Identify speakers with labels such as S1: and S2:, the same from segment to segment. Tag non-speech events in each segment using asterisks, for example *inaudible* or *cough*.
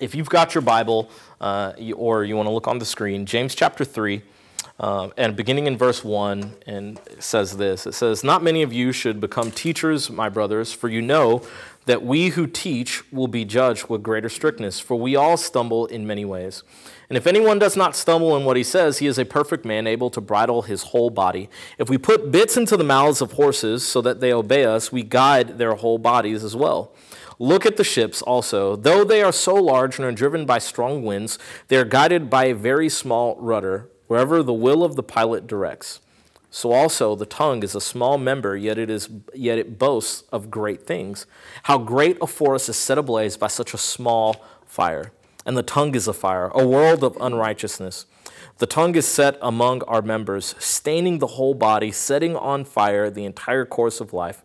S1: if you've got your Bible uh, or you want to look on the screen, James chapter 3, uh, and beginning in verse 1, and says this It says, Not many of you should become teachers, my brothers, for you know that we who teach will be judged with greater strictness, for we all stumble in many ways. And if anyone does not stumble in what he says, he is a perfect man, able to bridle his whole body. If we put bits into the mouths of horses so that they obey us, we guide their whole bodies as well. Look at the ships also. Though they are so large and are driven by strong winds, they are guided by a very small rudder, wherever the will of the pilot directs. So also the tongue is a small member, yet it is yet it boasts of great things. How great a forest is set ablaze by such a small fire. And the tongue is a fire, a world of unrighteousness. The tongue is set among our members, staining the whole body, setting on fire the entire course of life,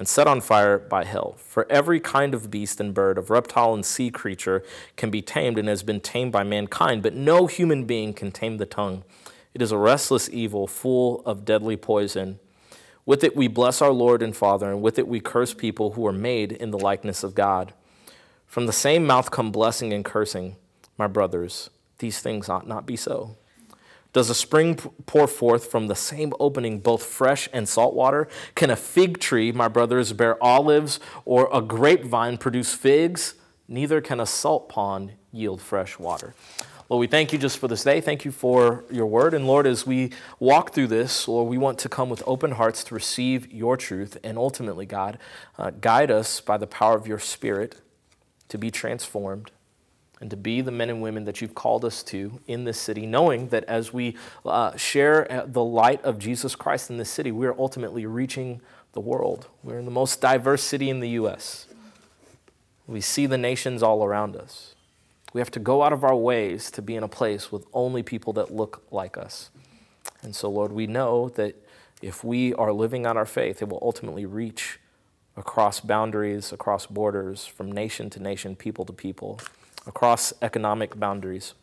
S1: and set on fire by hell. For every kind of beast and bird, of reptile and sea creature can be tamed and has been tamed by mankind, but no human being can tame the tongue. It is a restless evil, full of deadly poison. With it we bless our Lord and Father, and with it we curse people who are made in the likeness of God. From the same mouth come blessing and cursing. My brothers, these things ought not be so. Does a spring pour forth from the same opening both fresh and salt water? Can a fig tree, my brothers, bear olives, or a grapevine produce figs? Neither can a salt pond yield fresh water. Lord, we thank you just for this day. Thank you for your word. And Lord, as we walk through this, Lord, we want to come with open hearts to receive your truth. And ultimately, God, uh, guide us by the power of your spirit to be transformed and to be the men and women that you've called us to in this city, knowing that as we uh, share uh, the light of Jesus Christ in this city, we are ultimately reaching the world. We're in the most diverse city in the U.S. We see the nations all around us. We have to go out of our ways to be in a place with only people that look like us. And so, Lord, we know that if we are living out our faith, it will ultimately reach across boundaries, across borders, from nation to nation, people to people, across economic boundaries.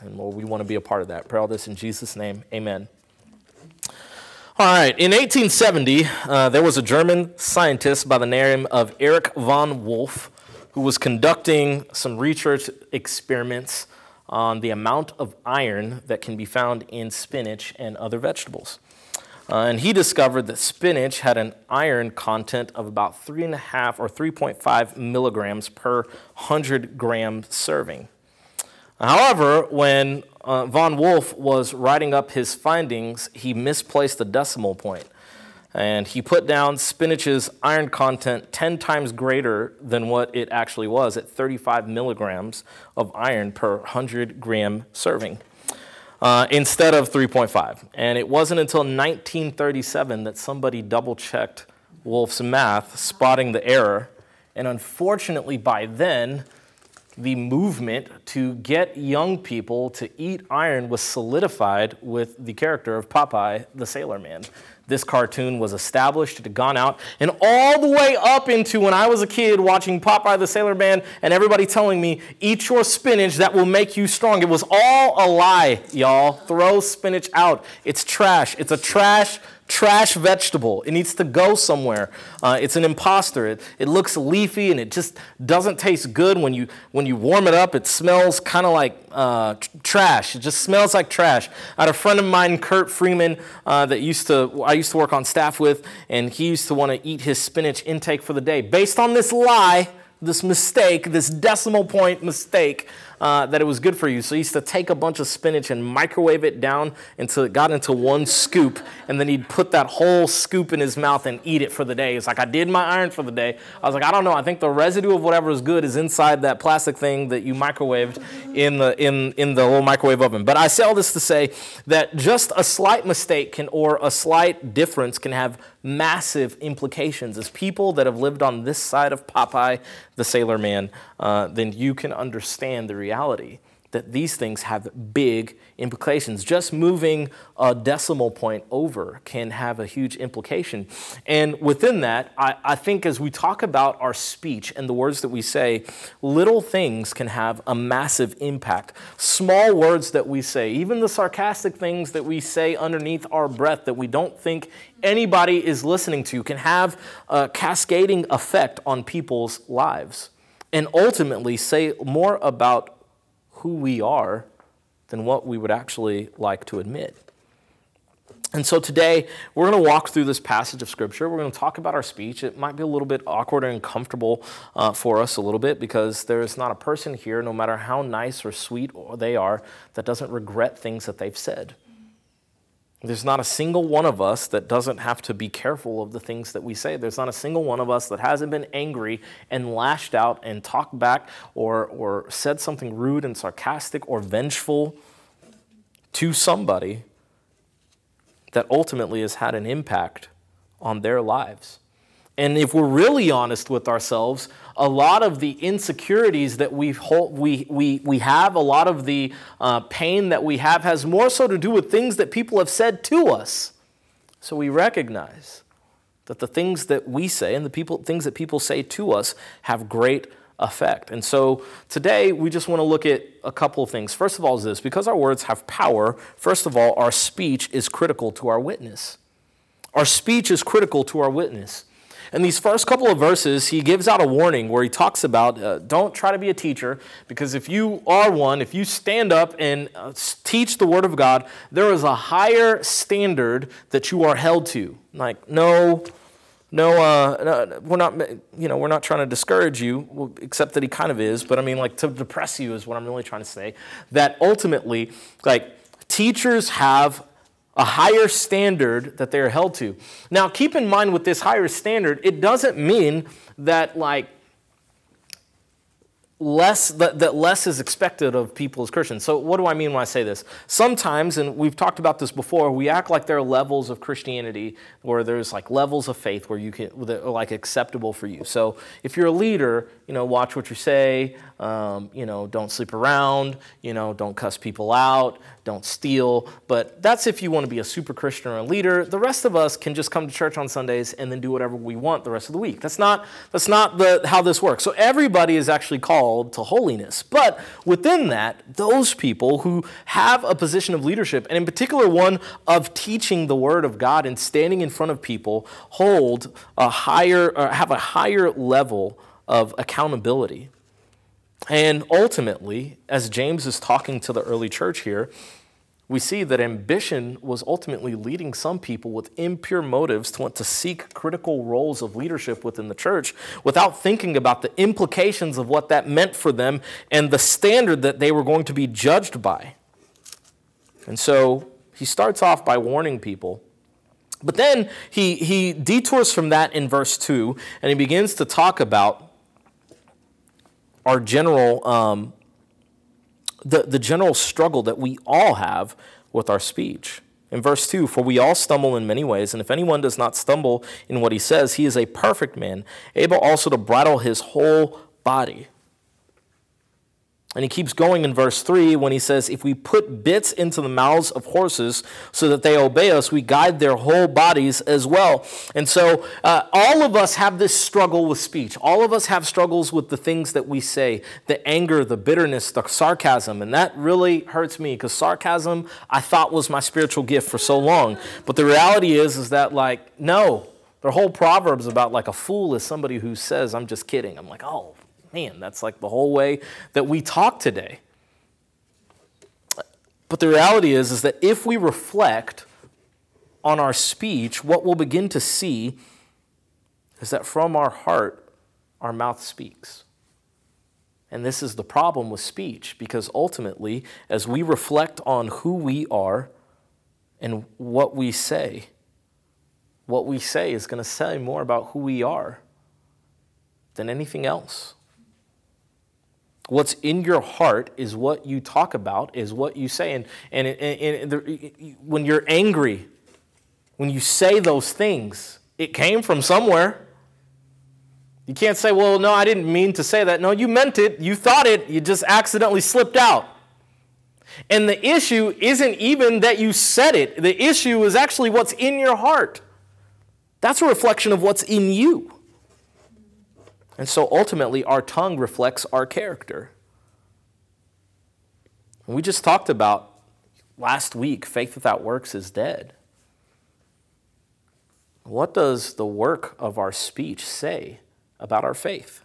S1: And Lord, we want to be a part of that. Pray all this in Jesus' name. Amen. All right, in 1870, uh, there was a German scientist by the name of Erich von Wolf who was conducting some research experiments on the amount of iron that can be found in spinach and other vegetables. Uh, and he discovered that spinach had an iron content of about 3.5 or 3.5 milligrams per 100 gram serving. However, when uh, von Wolf was writing up his findings, he misplaced the decimal point and he put down spinach's iron content 10 times greater than what it actually was at 35 milligrams of iron per 100 gram serving uh, instead of 3.5. And it wasn't until 1937 that somebody double checked Wolf's math, spotting the error. And unfortunately, by then, the movement to get young people to eat iron was solidified with the character of Popeye the Sailor Man this cartoon was established. It had gone out and all the way up into when I was a kid watching Popeye the Sailor Man and everybody telling me, eat your spinach, that will make you strong. It was all a lie, y'all. Throw spinach out. It's trash. It's a trash trash vegetable. It needs to go somewhere. Uh, it's an imposter. It, it looks leafy and it just doesn't taste good when you when you warm it up. It smells kind of like uh, trash. It just smells like trash. I had a friend of mine, Kurt Freeman, uh, that used to I used to work on staff with, and he used to want to eat his spinach intake for the day based on this lie, this mistake, this decimal point mistake uh, that it was good for you. So he used to take a bunch of spinach and microwave it down until it got into one scoop, and then he'd put that whole scoop in his mouth and eat it for the day. It's like, I did my iron for the day. I was like, I don't know. I think the residue of whatever is good is inside that plastic thing that you microwaved in the, in, in the little microwave oven. But I say all this to say that just a slight mistake can, or a slight difference can have massive implications. As people that have lived on this side of Popeye the Sailor Man, uh, then you can understand the reality that these things have big implications. Just moving a decimal point over can have a huge implication. And within that, I, I, think as we talk about our speech and the words that we say, little things can have a massive impact. Small words that we say, even the sarcastic things that we say underneath our breath that we don't think anybody is listening to, can have a cascading effect on people's lives. and ultimately say more about who we are than what we would actually like to admit. And so today, we're going to walk through this passage of Scripture. We're going to talk about our speech. It might be a little bit awkward and uncomfortable uh, for us a little bit because there's not a person here, no matter how nice or sweet they are, that doesn't regret things that they've said. There's not a single one of us that doesn't have to be careful of the things that we say. There's not a single one of us that hasn't been angry and lashed out and talked back or, or said something rude and sarcastic or vengeful to somebody that ultimately has had an impact on their lives. And if we're really honest with ourselves, a lot of the insecurities that we we, we, we have, a lot of the uh, pain that we have, has more so to do with things that people have said to us. So we recognize that the things that we say and the people, things that people say to us have great effect. And so today we just want to look at a couple of things. First of all, is this because our words have power, first of all, our speech is critical to our witness. Our speech is critical to our witness. In these first couple of verses, he gives out a warning where he talks about uh, don't try to be a teacher, because if you are one, if you stand up and uh, teach the Word of God, there is a higher standard that you are held to. Like, no, no, uh, no, we're not, you know, we're not trying to discourage you, except that he kind of is. But I mean, like, to depress you is what I'm really trying to say. That ultimately, like, teachers have a higher standard that they're held to. Now, keep in mind with this higher standard, it doesn't mean that, like, less that, that less is expected of people as Christians. So what do I mean when I say this? Sometimes, and we've talked about this before, we act like there are levels of Christianity where there's like levels of faith where you can that are like acceptable for you. So if you're a leader, you know, watch what you say, um, you know, don't sleep around, you know, don't cuss people out, don't steal. But that's if you want to be a super Christian or a leader. The rest of us can just come to church on Sundays and then do whatever we want the rest of the week. That's not that's not the how this works. So everybody is actually called to holiness. But within that, those people who have a position of leadership, and in particular one of teaching the word of God and standing in front of people, hold a higher or have a higher level of accountability. And ultimately, as James is talking to the early church here, we see that ambition was ultimately leading some people with impure motives to want to seek critical roles of leadership within the church without thinking about the implications of what that meant for them and the standard that they were going to be judged by. And so he starts off by warning people. But then he, he detours from that in verse 2 and he begins to talk about our general, um, the, the general struggle that we all have with our speech. In verse 2, for we all stumble in many ways, and if anyone does not stumble in what he says, he is a perfect man, able also to bridle his whole body. And he keeps going in verse 3 when he says, If we put bits into the mouths of horses so that they obey us, we guide their whole bodies as well. And so uh, all of us have this struggle with speech. All of us have struggles with the things that we say the anger, the bitterness, the sarcasm. And that really hurts me because sarcasm I thought was my spiritual gift for so long. But the reality is, is that, like, no. Their whole proverbs about like a fool is somebody who says, I'm just kidding. I'm like, oh, Man, that's like the whole way that we talk today. But the reality is, is that if we reflect on our speech, what we'll begin to see is that from our heart, our mouth speaks. And this is the problem with speech, because ultimately, as we reflect on who we are and what we say, what we say is going to say more about who we are than anything else. What's in your heart is what you talk about, is what you say. And, and, and, and when you're angry, when you say those things, it came from somewhere. You can't say, well, no, I didn't mean to say that. No, you meant it. You thought it. You just accidentally slipped out. And the issue isn't even that you said it, the issue is actually what's in your heart. That's a reflection of what's in you. And so ultimately, our tongue reflects our character. We just talked about last week faith without works is dead. What does the work of our speech say about our faith?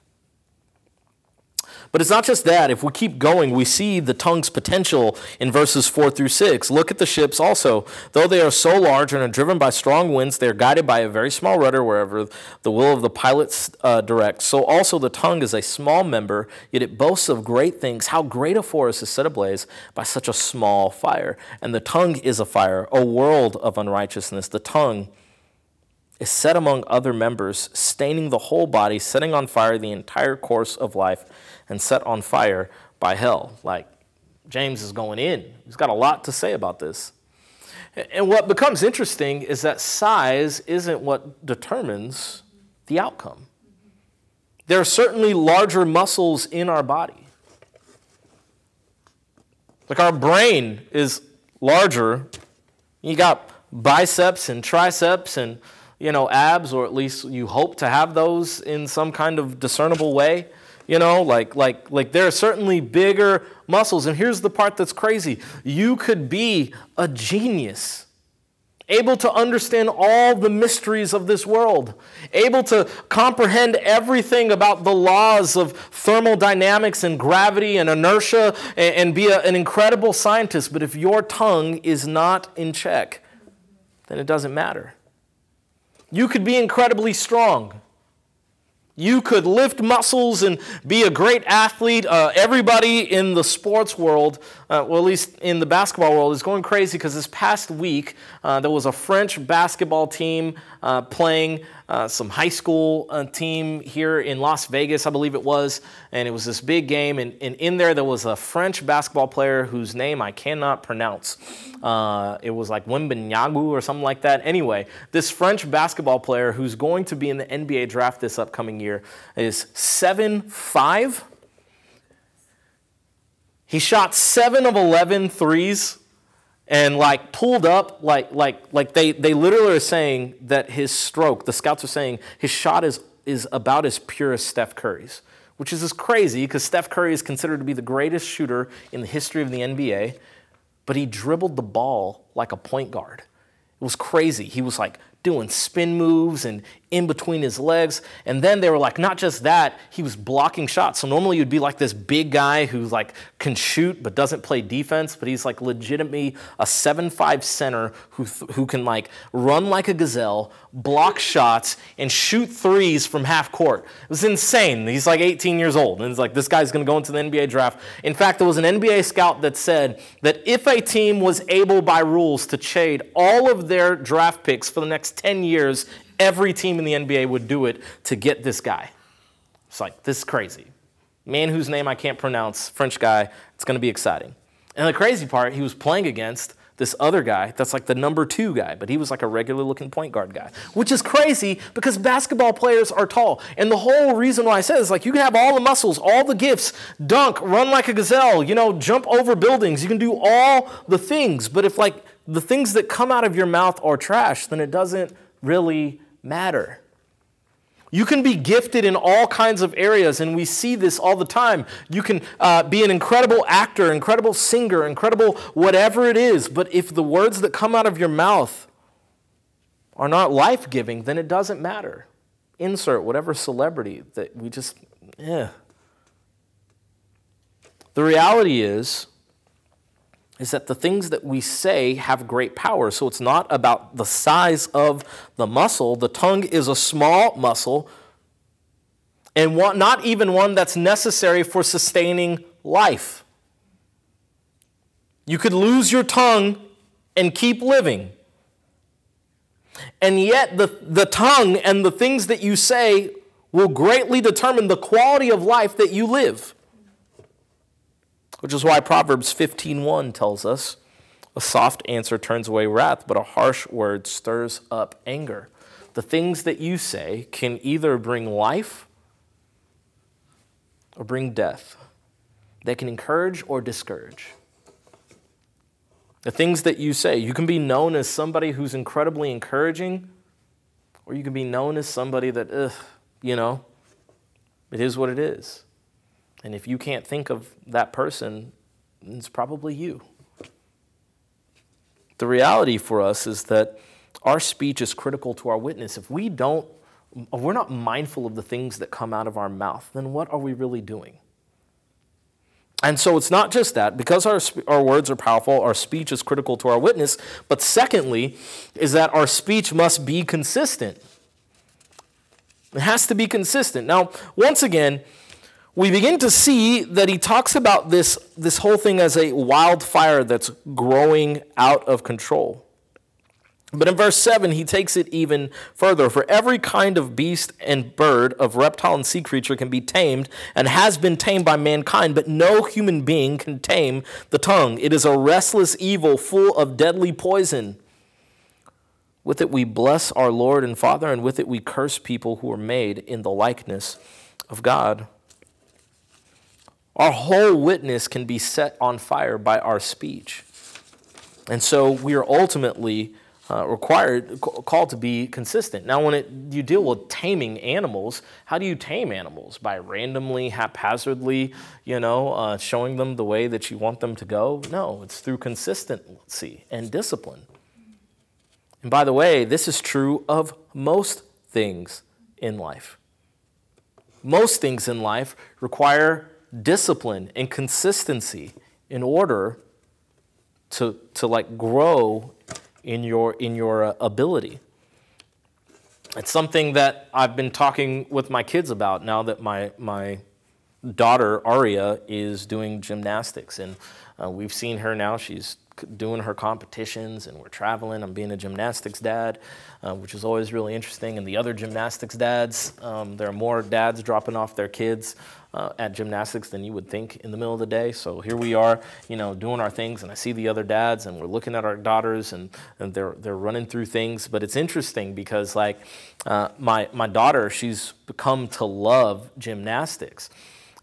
S1: But it's not just that. If we keep going, we see the tongue's potential in verses 4 through 6. Look at the ships also. Though they are so large and are driven by strong winds, they are guided by a very small rudder wherever the will of the pilot uh, directs. So also the tongue is a small member, yet it boasts of great things. How great a forest is set ablaze by such a small fire. And the tongue is a fire, a world of unrighteousness. The tongue is set among other members, staining the whole body, setting on fire the entire course of life and set on fire by hell. Like, James is going in. He's got a lot to say about this. And what becomes interesting is that size isn't what determines the outcome. There are certainly larger muscles in our body. Like our brain is larger. You got biceps and triceps and you know abs or at least you hope to have those in some kind of discernible way. You know, like like like there are certainly bigger muscles. And here's the part that's crazy. You could be a genius, able to understand all the mysteries of this world, able to comprehend everything about the laws of thermodynamics and gravity and inertia and, and be a, an incredible scientist. But if your tongue is not in check, then it doesn't matter. You could be incredibly strong. You could lift muscles and be a great athlete. Uh, everybody in the sports world, uh, well, at least in the basketball world, is going crazy because this past week uh, there was a French basketball team uh, playing uh, some high school uh, team here in Las Vegas, I believe it was, and it was this big game. And, and in there, there was a French basketball player whose name I cannot pronounce. Uh, it was like Wembanyama or something like that. Anyway, this French basketball player who's going to be in the NBA draft this upcoming year is seven five. He shot seven of 11 threes and like pulled up like like like they they literally are saying that his stroke the scouts are saying his shot is is about as pure as Steph Curry's which is just crazy because Steph Curry is considered to be the greatest shooter in the history of the NBA but he dribbled the ball like a point guard. It was crazy. He was like doing spin moves and in between his legs. And then they were like, not just that, he was blocking shots. So normally you'd be like this big guy who like can shoot but doesn't play defense, but he's like legitimately a seven-five center who, who can like run like a gazelle, block shots, and shoot threes from half court. It was insane. He's like 18 years old. And it's like, this guy's gonna go into the NBA draft. In fact, there was an NBA scout that said that if a team was able by rules to trade all of their draft picks for the next 10 years Every team in the NBA would do it to get this guy. It's like, this is crazy. Man whose name I can't pronounce, French guy, it's going to be exciting. And the crazy part, he was playing against this other guy that's like the number two guy, but he was like a regular looking point guard guy, which is crazy because basketball players are tall. And the whole reason why I said is like you can have all the muscles, all the gifts, dunk, run like a gazelle, you know, jump over buildings, you can do all the things. But if like the things that come out of your mouth are trash, then it doesn't really matter. You can be gifted in all kinds of areas, and we see this all the time. You can uh, be an incredible actor, incredible singer, incredible whatever it is, but if the words that come out of your mouth are not life giving, then it doesn't matter. Insert whatever celebrity that we just, yeah. The reality is, is that the things that we say have great power. So it's not about the size of the muscle. The tongue is a small muscle, and one, not even one that's necessary for sustaining life. You could lose your tongue and keep living. And yet, the, the tongue and the things that you say will greatly determine the quality of life that you live which is why Proverbs 15:1 tells us, a soft answer turns away wrath, but a harsh word stirs up anger. The things that you say can either bring life or bring death. They can encourage or discourage. The things that you say, you can be known as somebody who's incredibly encouraging, or you can be known as somebody that, ugh, you know, it is what it is. And if you can't think of that person, it's probably you. The reality for us is that our speech is critical to our witness. If we don't, if we're not mindful of the things that come out of our mouth, then what are we really doing? And so it's not just that, because our, our words are powerful, our speech is critical to our witness, but secondly, is that our speech must be consistent. It has to be consistent. Now, once again, we begin to see that he talks about this, this whole thing as a wildfire that's growing out of control. But in verse 7, he takes it even further. For every kind of beast and bird, of reptile and sea creature can be tamed and has been tamed by mankind, but no human being can tame the tongue. It is a restless evil full of deadly poison. With it we bless our Lord and Father, and with it we curse people who are made in the likeness of God. Our whole witness can be set on fire by our speech. And so we are ultimately uh, required, called to be consistent. Now, when it, you deal with taming animals, how do you tame animals? By randomly, haphazardly, you know, uh, showing them the way that you want them to go? No, it's through consistency and discipline. And by the way, this is true of most things in life. Most things in life require discipline and consistency in order to, to like grow in your, in your uh, ability. It's something that I've been talking with my kids about now that my, my daughter, Aria, is doing gymnastics. And uh, we've seen her now. She's doing her competitions and we're traveling. I'm being a gymnastics dad, uh, which is always really interesting. And the other gymnastics dads, um, there are more dads dropping off their kids uh, at gymnastics than you would think in the middle of the day. So here we are, you know, doing our things, and I see the other dads, and we're looking at our daughters, and, and they're they're running through things. But it's interesting because like uh, my my daughter, she's come to love gymnastics,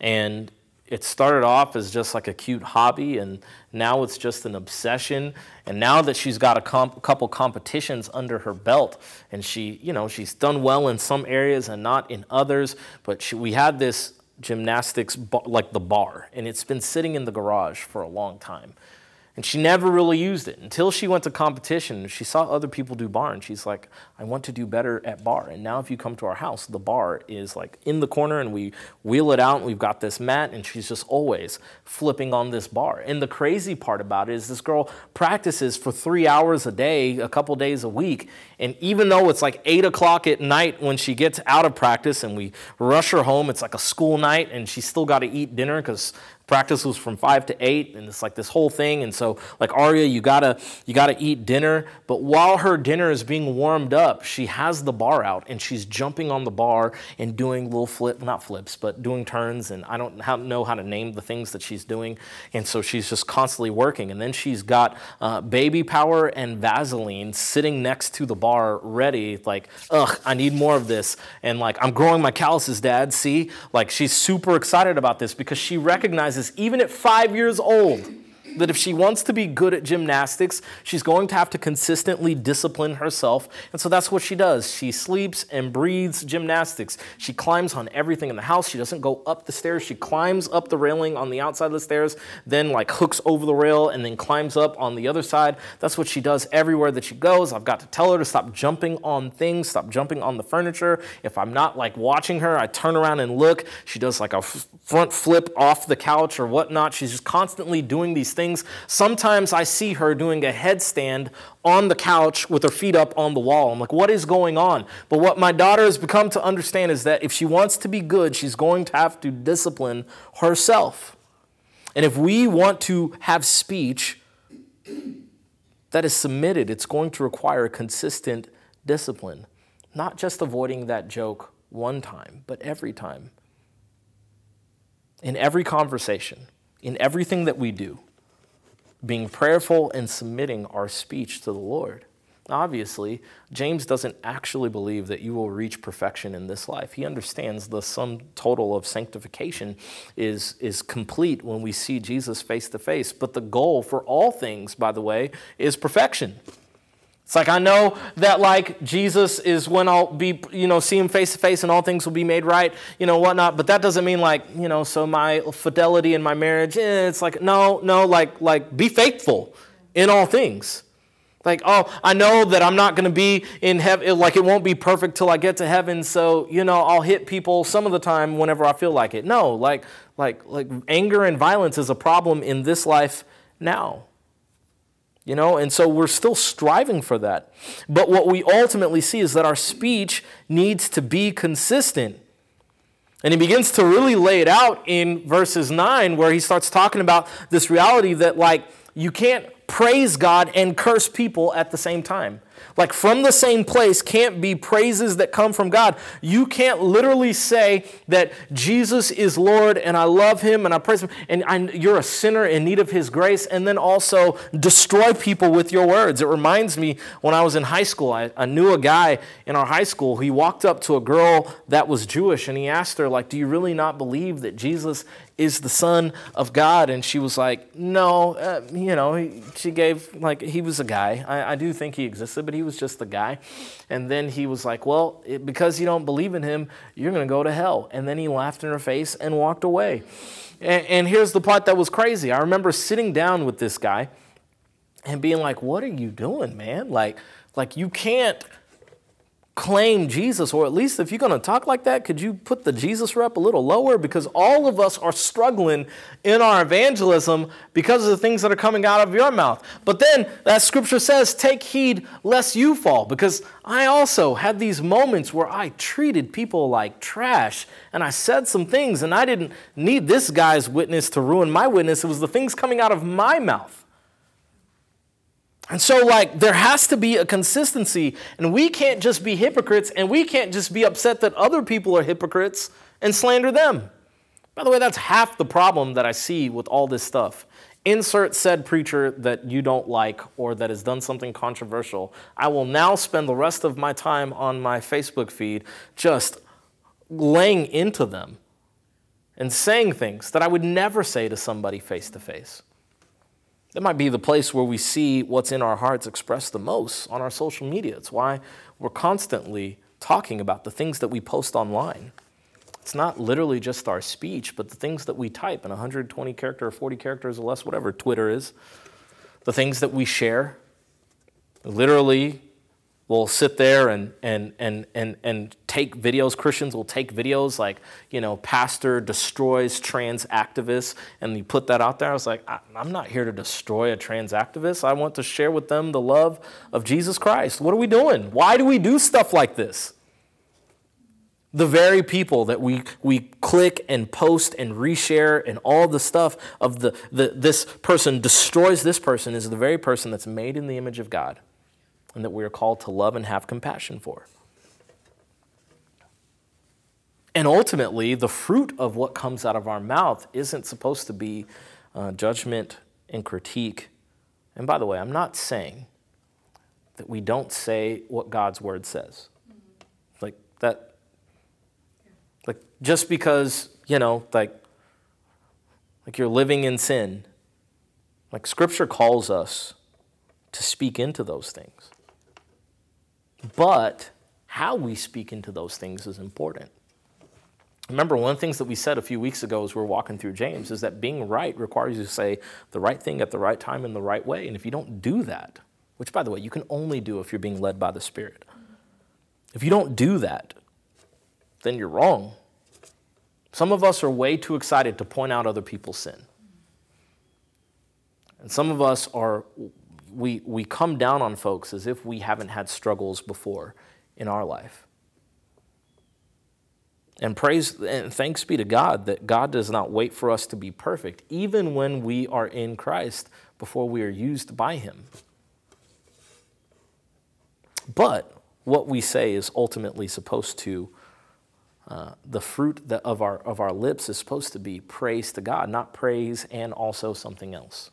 S1: and it started off as just like a cute hobby and now it's just an obsession and now that she's got a comp- couple competitions under her belt and she you know she's done well in some areas and not in others but she, we had this gymnastics, bar, like the bar, and it's been sitting in the garage for a long time. And she never really used it until she went to competition. She saw other people do bar, and she's like, I want to do better at bar. And now, if you come to our house, the bar is like in the corner, and we wheel it out, and we've got this mat, and she's just always flipping on this bar. And the crazy part about it is this girl practices for three hours a day, a couple days a week. And even though it's like eight o'clock at night when she gets out of practice and we rush her home, it's like a school night, and she's still got to eat dinner because practice was from five to eight and it's like this whole thing. And so like aria you gotta you gotta eat dinner. But while her dinner is being warmed up she has the bar out and she's jumping on the bar and doing little flip not flips but doing turns and i don't know how to name the things that she's doing. And so she's just constantly working. And then she's got uh, baby power and vaseline sitting next to the bar ready like ugh i need more of this. And like i'm growing my calluses dad. See? Like she's super excited about this because she recognizes even at five years old, that if she wants to be good at gymnastics, she's going to have to consistently discipline herself. And so that's what she does. She sleeps and breathes gymnastics. She climbs on everything in the house. She doesn't go up the stairs. She climbs up the railing on the outside of the stairs, then like hooks over the rail and then climbs up on the other side. That's what she does everywhere that she goes. I've got to tell her to stop jumping on things, stop jumping on the furniture. If I'm not like watching her, I turn around and look. She does like a front flip off the couch or whatnot. She's just constantly doing these things things. Sometimes I see her doing a headstand on the couch with her feet up on the wall. I'm like, what is going on? But what my daughter has become to understand is that if she wants to be good, she's going to have to discipline herself. And if we want to have speech that is submitted, it's going to require consistent discipline, not just avoiding that joke one time, but every time. In every conversation, in everything that we do being prayerful and submitting our speech to the Lord. Obviously, James doesn't actually believe that you will reach perfection in this life. He understands the sum total of sanctification is, is complete when we see Jesus face to face. But the goal for all things, by the way, is perfection. It's like I know that like Jesus is when I'll be, you know, see him face to face and all things will be made right, you know, whatnot. But that doesn't mean like, you know, so my fidelity in my marriage, eh, it's like, no, no, like like be faithful in all things. Like, oh, I know that I'm not going to be in heaven, like it won't be perfect till I get to heaven, so, you know, I'll hit people some of the time whenever I feel like it. No, like, like, like anger and violence is a problem in this life now. You know, and so we're still striving for that. But what we ultimately see is that our speech needs to be consistent. And he begins to really lay it out in verses 9, where he starts talking about this reality that, like, you can't praise God and curse people at the same time. Like from the same place can't be praises that come from God. You can't literally say that Jesus is Lord and I love him and I praise him and I, you're a sinner in need of his grace and then also destroy people with your words. It reminds me when I was in high school, I, I knew a guy in our high school. He walked up to a girl that was Jewish and he asked her, like, do you really not believe that Jesus is the Son of God? And she was like, No, uh, you know, he, she gave, like, he was a guy. I, I, do think he existed, but he was just a guy. And then he was like, Well, it, because you don't believe in him, you're going to go to hell. And then he laughed in her face and walked away. And, and here's the part that was crazy I remember sitting down with this guy and being like, What are you doing, man? Like, like you can't claim Jesus, or at least if you're going to talk like that, could you put the Jesus rep a little lower? Because all of us are struggling in our evangelism because of the things that are coming out of your mouth. But then that scripture says, take heed lest you fall, because I also had these moments where I treated people like trash and I said some things, and I didn't need this guy's witness to ruin my witness. It was the things coming out of my mouth. And so, like, there has to be a consistency, and we can't just be hypocrites, and we can't just be upset that other people are hypocrites and slander them. By the way, that's half the problem that I see with all this stuff. Insert said preacher that you don't like or that has done something controversial. I will now spend the rest of my time on my Facebook feed just laying into them and saying things that I would never say to somebody face to face. That might be the place where we see what's in our hearts expressed the most on our social media. It's why we're constantly talking about the things that we post online. It's not literally just our speech, but the things that we type in 120 character or 40 characters or less, whatever Twitter is, the things that we share. Literally, will sit there and, and, and, and, and take videos. Christians will take videos like, you know, pastor destroys trans activists, and you put that out there. I was like, I'm not here to destroy a trans activist. I want to share with them the love of Jesus Christ. What are we doing? Why do we do stuff like this? The very people that we, we click and post and reshare and all the stuff of the, the this person destroys this person is the very person that's made in the image of God and that we are called to love and have compassion for. And ultimately, the fruit of what comes out of our mouth isn't supposed to be uh, judgment and critique. And by the way, I'm not saying that we don't say what God's word says. Like that, like just because, you know, like, like you're living in sin, like scripture calls us to speak into those things. But how we speak into those things is important. Remember, one of the things that we said a few weeks ago as we are walking through James is that being right requires you to say the right thing at the right time in the right way. And if you don't do that, which, by the way, you can only do if you're being led by the Spirit, if you don't do that, then you're wrong. Some of us are way too excited to point out other people's sin. And some of us are we, we come down on folks as if we haven't had struggles before in our life. And praise and thanks be to God that God does not wait for us to be perfect, even when we are in Christ before we are used by Him. But what we say is ultimately supposed to, uh, the fruit of, our, of our lips is supposed to be praise to God, not praise and also something else.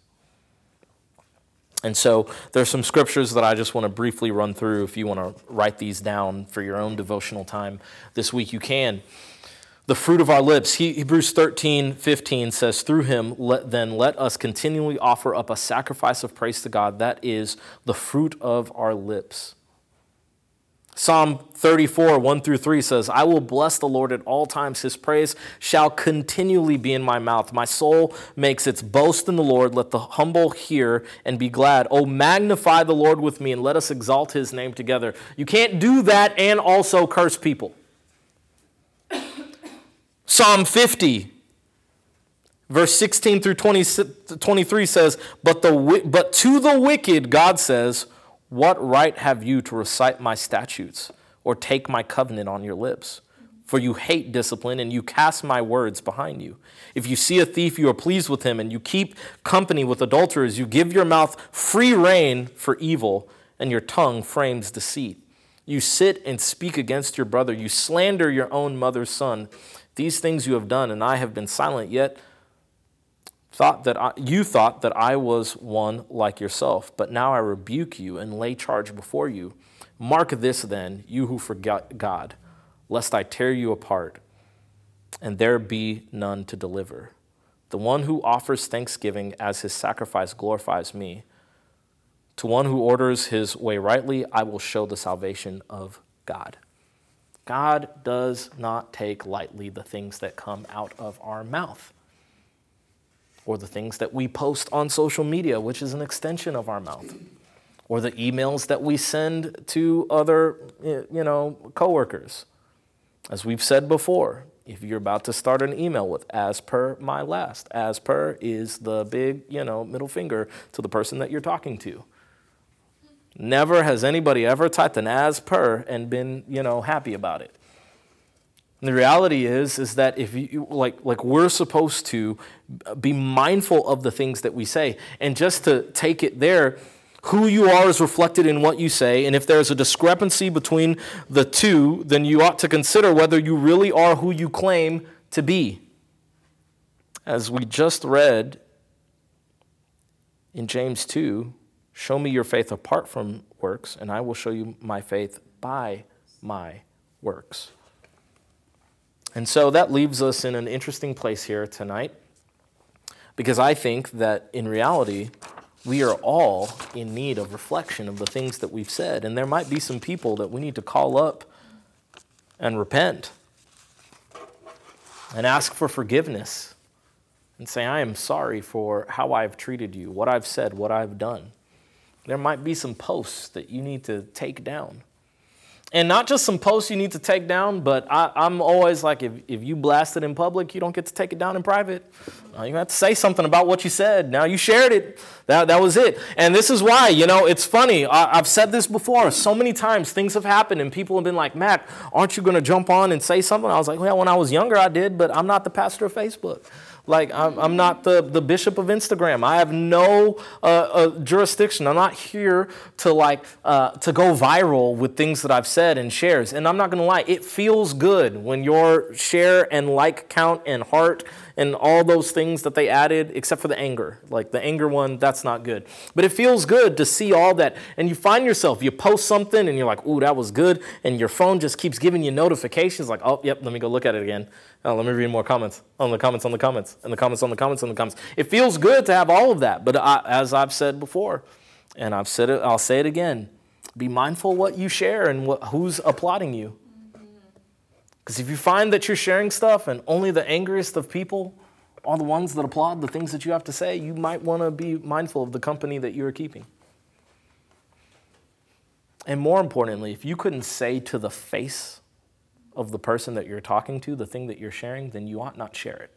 S1: And so there's some scriptures that I just want to briefly run through. If you want to write these down for your own devotional time this week, you can. The fruit of our lips, Hebrews 13, 15 says, Through him, let, then let us continually offer up a sacrifice of praise to God. That is the fruit of our lips. Psalm 34, 1 through 3 says, I will bless the Lord at all times. His praise shall continually be in my mouth. My soul makes its boast in the Lord. Let the humble hear and be glad. Oh, magnify the Lord with me and let us exalt his name together. You can't do that and also curse people. *coughs* Psalm 50, verse 16 through 20, 23 says, but, the, but to the wicked, God says, what right have you to recite my statutes or take my covenant on your lips? For you hate discipline and you cast my words behind you. If you see a thief, you are pleased with him, and you keep company with adulterers. You give your mouth free rein for evil, and your tongue frames deceit. You sit and speak against your brother. You slander your own mother's son. These things you have done, and I have been silent, yet thought that I, you thought that I was one like yourself, but now I rebuke you and lay charge before you. Mark this then, you who forget God, lest I tear you apart, and there be none to deliver. The one who offers thanksgiving as his sacrifice glorifies me. To one who orders his way rightly, I will show the salvation of God. God does not take lightly the things that come out of our mouth or the things that we post on social media, which is an extension of our mouth, or the emails that we send to other, you know, coworkers. As we've said before, if you're about to start an email with as per my last, as per is the big, you know, middle finger to the person that you're talking to. Never has anybody ever typed an as per and been, you know, happy about it. And the reality is, is that if you like, like we're supposed to be mindful of the things that we say, and just to take it there, who you are is reflected in what you say, and if there's a discrepancy between the two, then you ought to consider whether you really are who you claim to be. As we just read in James 2, show me your faith apart from works, and I will show you my faith by my works. And so that leaves us in an interesting place here tonight because I think that in reality, we are all in need of reflection of the things that we've said. And there might be some people that we need to call up and repent and ask for forgiveness and say, I am sorry for how I've treated you, what I've said, what I've done. There might be some posts that you need to take down and not just some posts you need to take down, but I, am always like, if, if you blast it in public, you don't get to take it down in private. Uh, you have to say something about what you said. Now you shared it. That, that was it. And this is why, you know, it's funny. I, I've said this before so many times. Things have happened, and people have been like, Matt, aren't you going to jump on and say something? I was like, well, when I was younger, I did, but I'm not the pastor of Facebook. Like, I'm, I'm not the, the bishop of Instagram. I have no uh, uh, jurisdiction. I'm not here to like uh, to go viral with things that I've said and shares. And I'm not going to lie, it feels good when your share and like count and heart and all those things that they added, except for the anger. Like the anger one, that's not good. But it feels good to see all that. And you find yourself, you post something and you're like, ooh, that was good. And your phone just keeps giving you notifications like, oh, yep, let me go look at it again. Oh, let me read more comments on the comments on the comments and the comments on the comments on the comments. It feels good to have all of that. But I, as I've said before, and I've said it, I'll say it again be mindful what you share and what, who's applauding you. Because if you find that you're sharing stuff and only the angriest of people are the ones that applaud the things that you have to say, you might want to be mindful of the company that you're keeping. And more importantly, if you couldn't say to the face of the person that you're talking to the thing that you're sharing, then you ought not share it.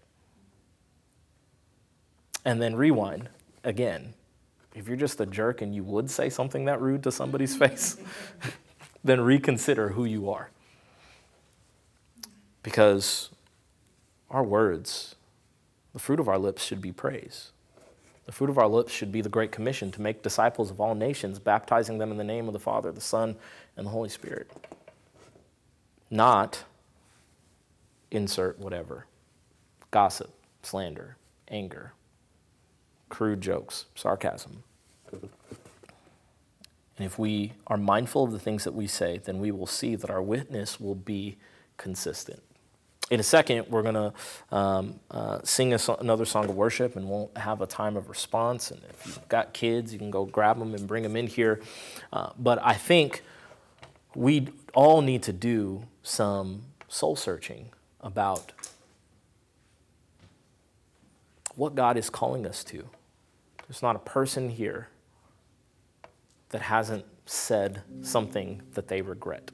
S1: And then rewind again. If you're just a jerk and you would say something that rude to somebody's face, *laughs* then reconsider who you are because our words, the fruit of our lips should be praise. The fruit of our lips should be the Great Commission to make disciples of all nations, baptizing them in the name of the Father, the Son, and the Holy Spirit. Not insert whatever gossip, slander, anger, crude jokes, sarcasm. And if we are mindful of the things that we say, then we will see that our witness will be consistent. In a second, we're going to um, uh, sing so- another song of worship and we'll have a time of response. And if you've got kids, you can go grab them and bring them in here. Uh, but I think we all need to do some soul searching about what God is calling us to. There's not a person here that hasn't said something that they regret.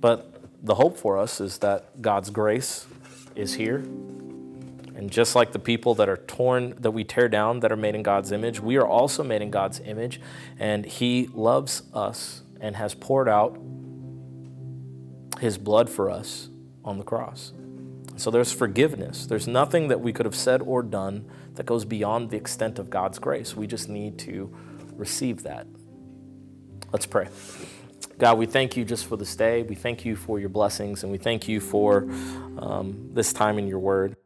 S1: But the hope for us is that God's grace is here. And just like the people that are torn, that we tear down, that are made in God's image, we are also made in God's image. And He loves us and has poured out His blood for us on the cross. So there's forgiveness. There's nothing that we could have said or done that goes beyond the extent of God's grace. We just need to receive that. Let's pray. God, we thank you just for this day. We thank you for your blessings, and we thank you for um, this time in your word.